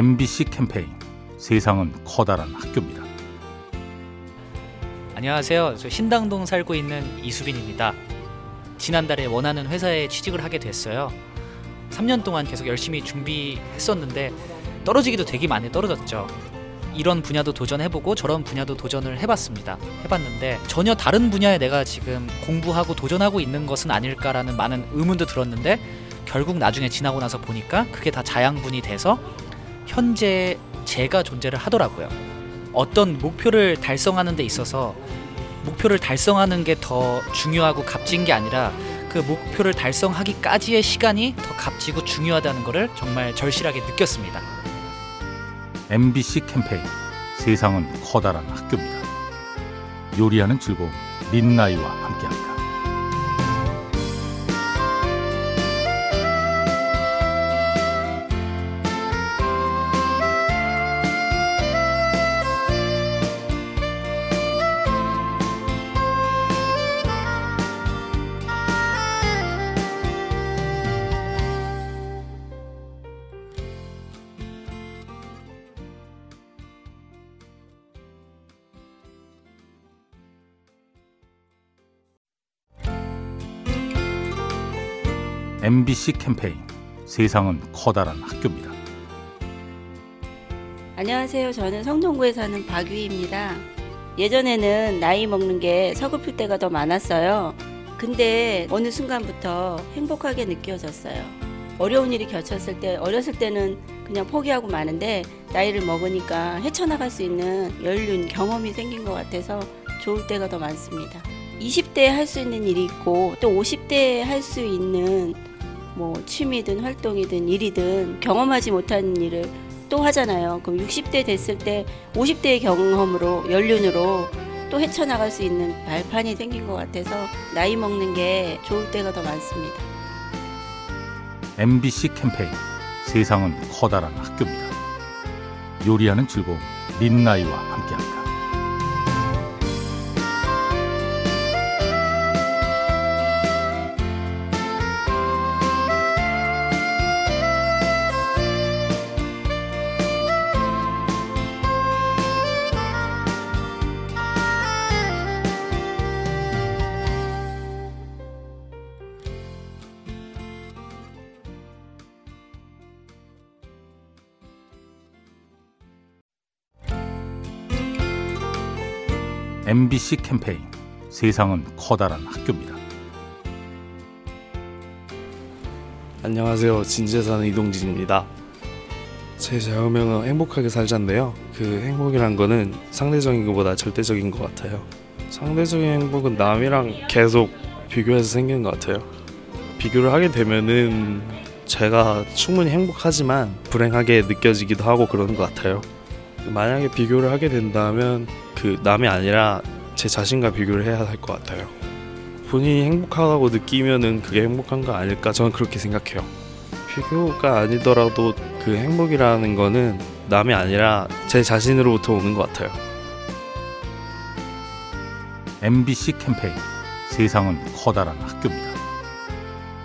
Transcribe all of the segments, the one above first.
MBC 캠페인 세상은 커다란 학교입니다. 안녕하세요. 저 신당동 살고 있는 이수빈입니다. 지난달에 원하는 회사에 취직을 하게 됐어요. 3년 동안 계속 열심히 준비했었는데 떨어지기도 되게 많이 떨어졌죠. 이런 분야도 도전해보고 저런 분야도 도전을 해봤습니다. 해봤는데 전혀 다른 분야에 내가 지금 공부하고 도전하고 있는 것은 아닐까라는 많은 의문도 들었는데 결국 나중에 지나고 나서 보니까 그게 다 자양분이 돼서 현재 제가 존재를 하더라고요. 어떤 목표를 달성하는 데 있어서 목표를 달성하는 게 더 중요하고 값진 게 아니라 그 목표를 달성하기까지의 시간이 더 값지고 중요하다는 것을 정말 절실하게 느꼈습니다. MBC 캠페인 세상은 커다란 학교입니다. 요리하는 즐거움 민나이와 함께합니다. MBC 캠페인 세상은 커다란 학교입니다. 안녕하세요. 저는 성동구에 사는 박유희입니다. 예전에는 나이 먹는 게 서글플 때가 더 많았어요. 근데 어느 순간부터 행복하게 느껴졌어요. 어려운 일이 겹쳤을 때, 어렸을 때는 그냥 포기하고 마는데 나이를 먹으니까 헤쳐나갈 수 있는 연륜, 경험이 생긴 것 같아서 좋을 때가 더 많습니다. 20대에 할 수 있는 일이 있고 또 50대에 할 수 있는 뭐 취미든 활동이든 일이든 경험하지 못한 일을 또 하잖아요. 그럼 60대 됐을 때 50대의 경험으로 연륜으로 또 헤쳐나갈 수 있는 발판이 생긴 것 같아서 나이 먹는 게 좋을 때가 더 많습니다. MBC 캠페인 세상은 커다란 학교입니다. 요리하는 즐거움 민나이와 함께합니다. MBC 캠페인 세상은 커다란 학교입니다. 안녕하세요. 사는 이동진입니다. 제 좌우명은 행복하게 살자인데요. 그 행복이란 거는 상대적인 것보다 절대적인 것 같아요. 상대적인 행복은 남이랑 계속 비교해서 생기는 것 같아요. 비교를 하게 되면은 제가 충분히 행복하지만 불행하게 느껴지기도 하고 그러는 것 같아요. 만약에 비교를 하게 된다면 그 남이 아니라 제 자신과 비교를 해야 할 것 같아요. 본인이 행복하다고 느끼면은 그게 행복한 거 아닐까 저는 그렇게 생각해요. 비교가 아니더라도 그 행복이라는 거는 남이 아니라 제 자신으로부터 오는 것 같아요. MBC 캠페인 세상은 커다란 학교입니다.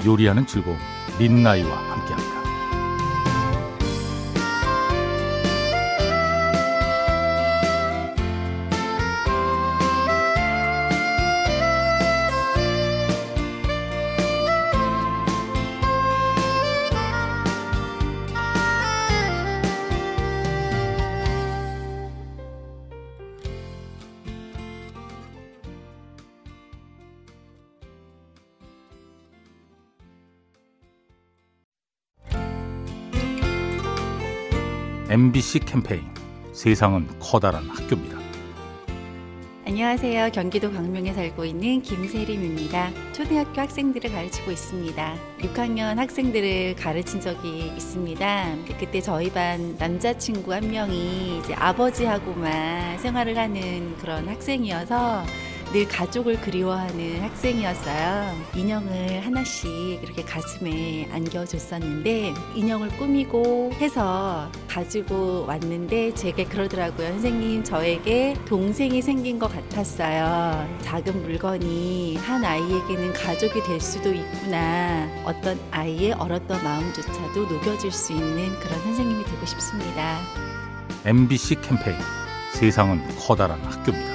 요리하는 즐거움 민나이와 함께합니다. MBC 캠페인 세상은 커다란 학교입니다. 안녕하세요. 경기도 광명에 살고 있는 김세림입니다. 초등학교 학생들을 가르치고 있습니다. 6학년 학생들을 가르친 적이 있습니다. 그때 저희 반 남자친구 한 명이 이제 아버지하고만 생활을 하는 그런 학생이어서 늘 가족을 그리워하는 학생이었어요. 인형을 하나씩 이렇게 가슴에 안겨줬었는데 인형을 꾸미고 해서 가지고 왔는데 제게 그러더라고요. 선생님 저에게 동생이 생긴 것 같았어요. 작은 물건이 한 아이에게는 가족이 될 수도 있구나. 어떤 아이의 얼었던 마음조차도 녹여줄 수 있는 그런 선생님이 되고 싶습니다. MBC 캠페인 세상은 커다란 학교입니다.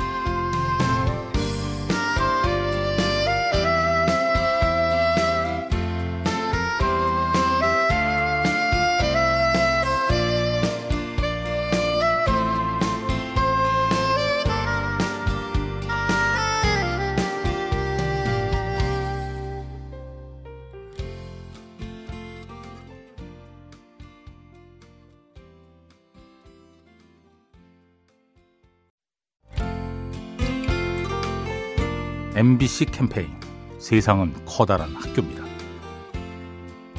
MBC 캠페인 세상은 커다란 학교입니다.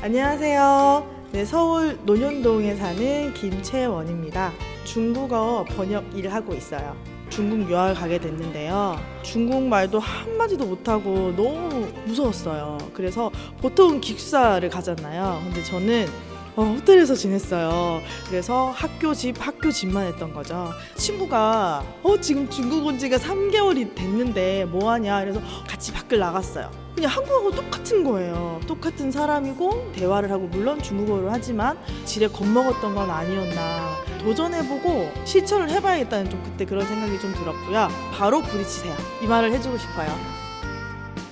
안녕하세요. 네, 서울 논현동에 사는 김채원입니다. 중국어 번역 일을 하고 있어요. 중국 유학을 가게 됐는데요. 중국 말도 한마디도 못하고 너무 무서웠어요. 그래서 보통 기숙사를 가잖아요. 근데 저는 어, 호텔에서 지냈어요. 그래서 학교 집, 학교 집만 했던 거죠. 친구가 어, 지금 중국 온 지가 3개월이 됐는데 뭐 하냐. 그래서 같이 밖을 나갔어요. 그냥 한국하고 똑같은 거예요. 똑같은 사람이고 대화를 하고 물론 중국어를 하지만 지레 겁먹었던 건 아니었나. 도전해보고 실천을 해봐야겠다는 좀 그때 그런 생각이 좀 들었고요. 바로 부딪히세요. 이 말을 해주고 싶어요.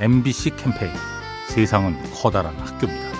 MBC 캠페인 세상은 커다란 학교입니다.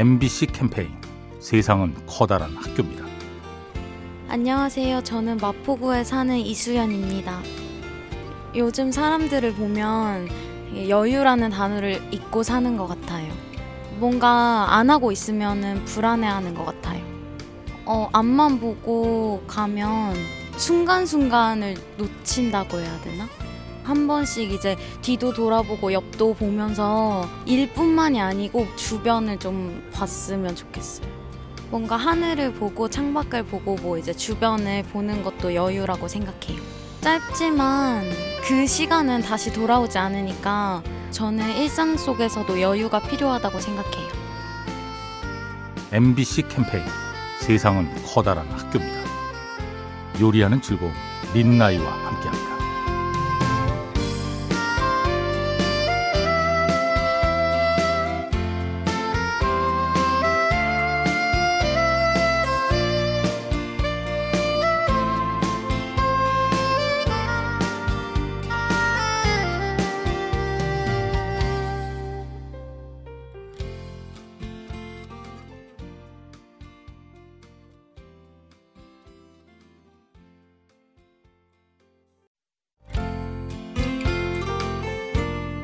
MBC 캠페인 세상은 커다란 학교입니다. 안녕하세요. 저는 마포구에 사는 이수연입니다. 요즘 사람들을 보면 여유라는 단어를 잊고 사는 것 같아요. 뭔가 안 하고 있으면 불안해하는 것 같아요. 어, 앞만 보고 가면 순간순간을 놓친다고 해야 되나? 한 번씩 이제 뒤도 돌아보고 옆도 보면서 일뿐만이 아니고 주변을 좀 봤으면 좋겠어요. 뭔가 하늘을 보고 창밖을 보고 뭐 이제 주변을 보는 것도 여유라고 생각해요. 짧지만 그 시간은 다시 돌아오지 않으니까 저는 일상 속에서도 여유가 필요하다고 생각해요. MBC 캠페인 세상은 커다란 학교입니다. 요리하는 즐거움 민나이와 함께합니다.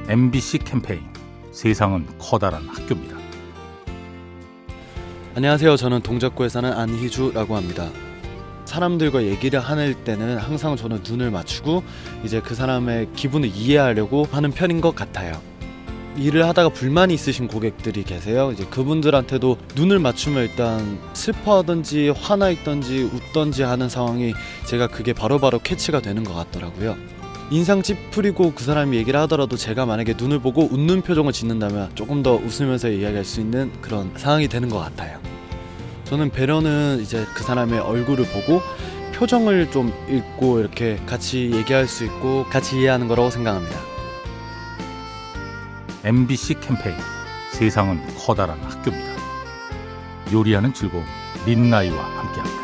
MBC 캠페인 세상은 커다란 학교입니다. 안녕하세요. 저는 동작구에 사는 안희주라고 합니다. 사람들과 얘기를 하는 때는 항상 저는 눈을 맞추고 이제 그 사람의 기분을 이해하려고 하는 편인 것 같아요. 일을 하다가 불만이 있으신 고객들이 계세요. 이제 그분들한테도 눈을 맞추면 일단 슬퍼하든지 화나 있든지 웃든지 하는 상황이 제가 그게 바로바로 캐치가 되는 것 같더라고요. 인상 찌푸리고 그 사람이 얘기를 하더라도 제가 만약에 눈을 보고 웃는 표정을 짓는다면 조금 더 웃으면서 이야기할 수 있는 그런 상황이 되는 것 같아요. 저는 배려는 이제 그 사람의 얼굴을 보고 표정을 좀 읽고 이렇게 같이 얘기할 수 있고 같이 이해하는 거라고 생각합니다. MBC 캠페인 세상은 커다란 학교입니다. 요리하는 즐거움 민나이와 함께합니다.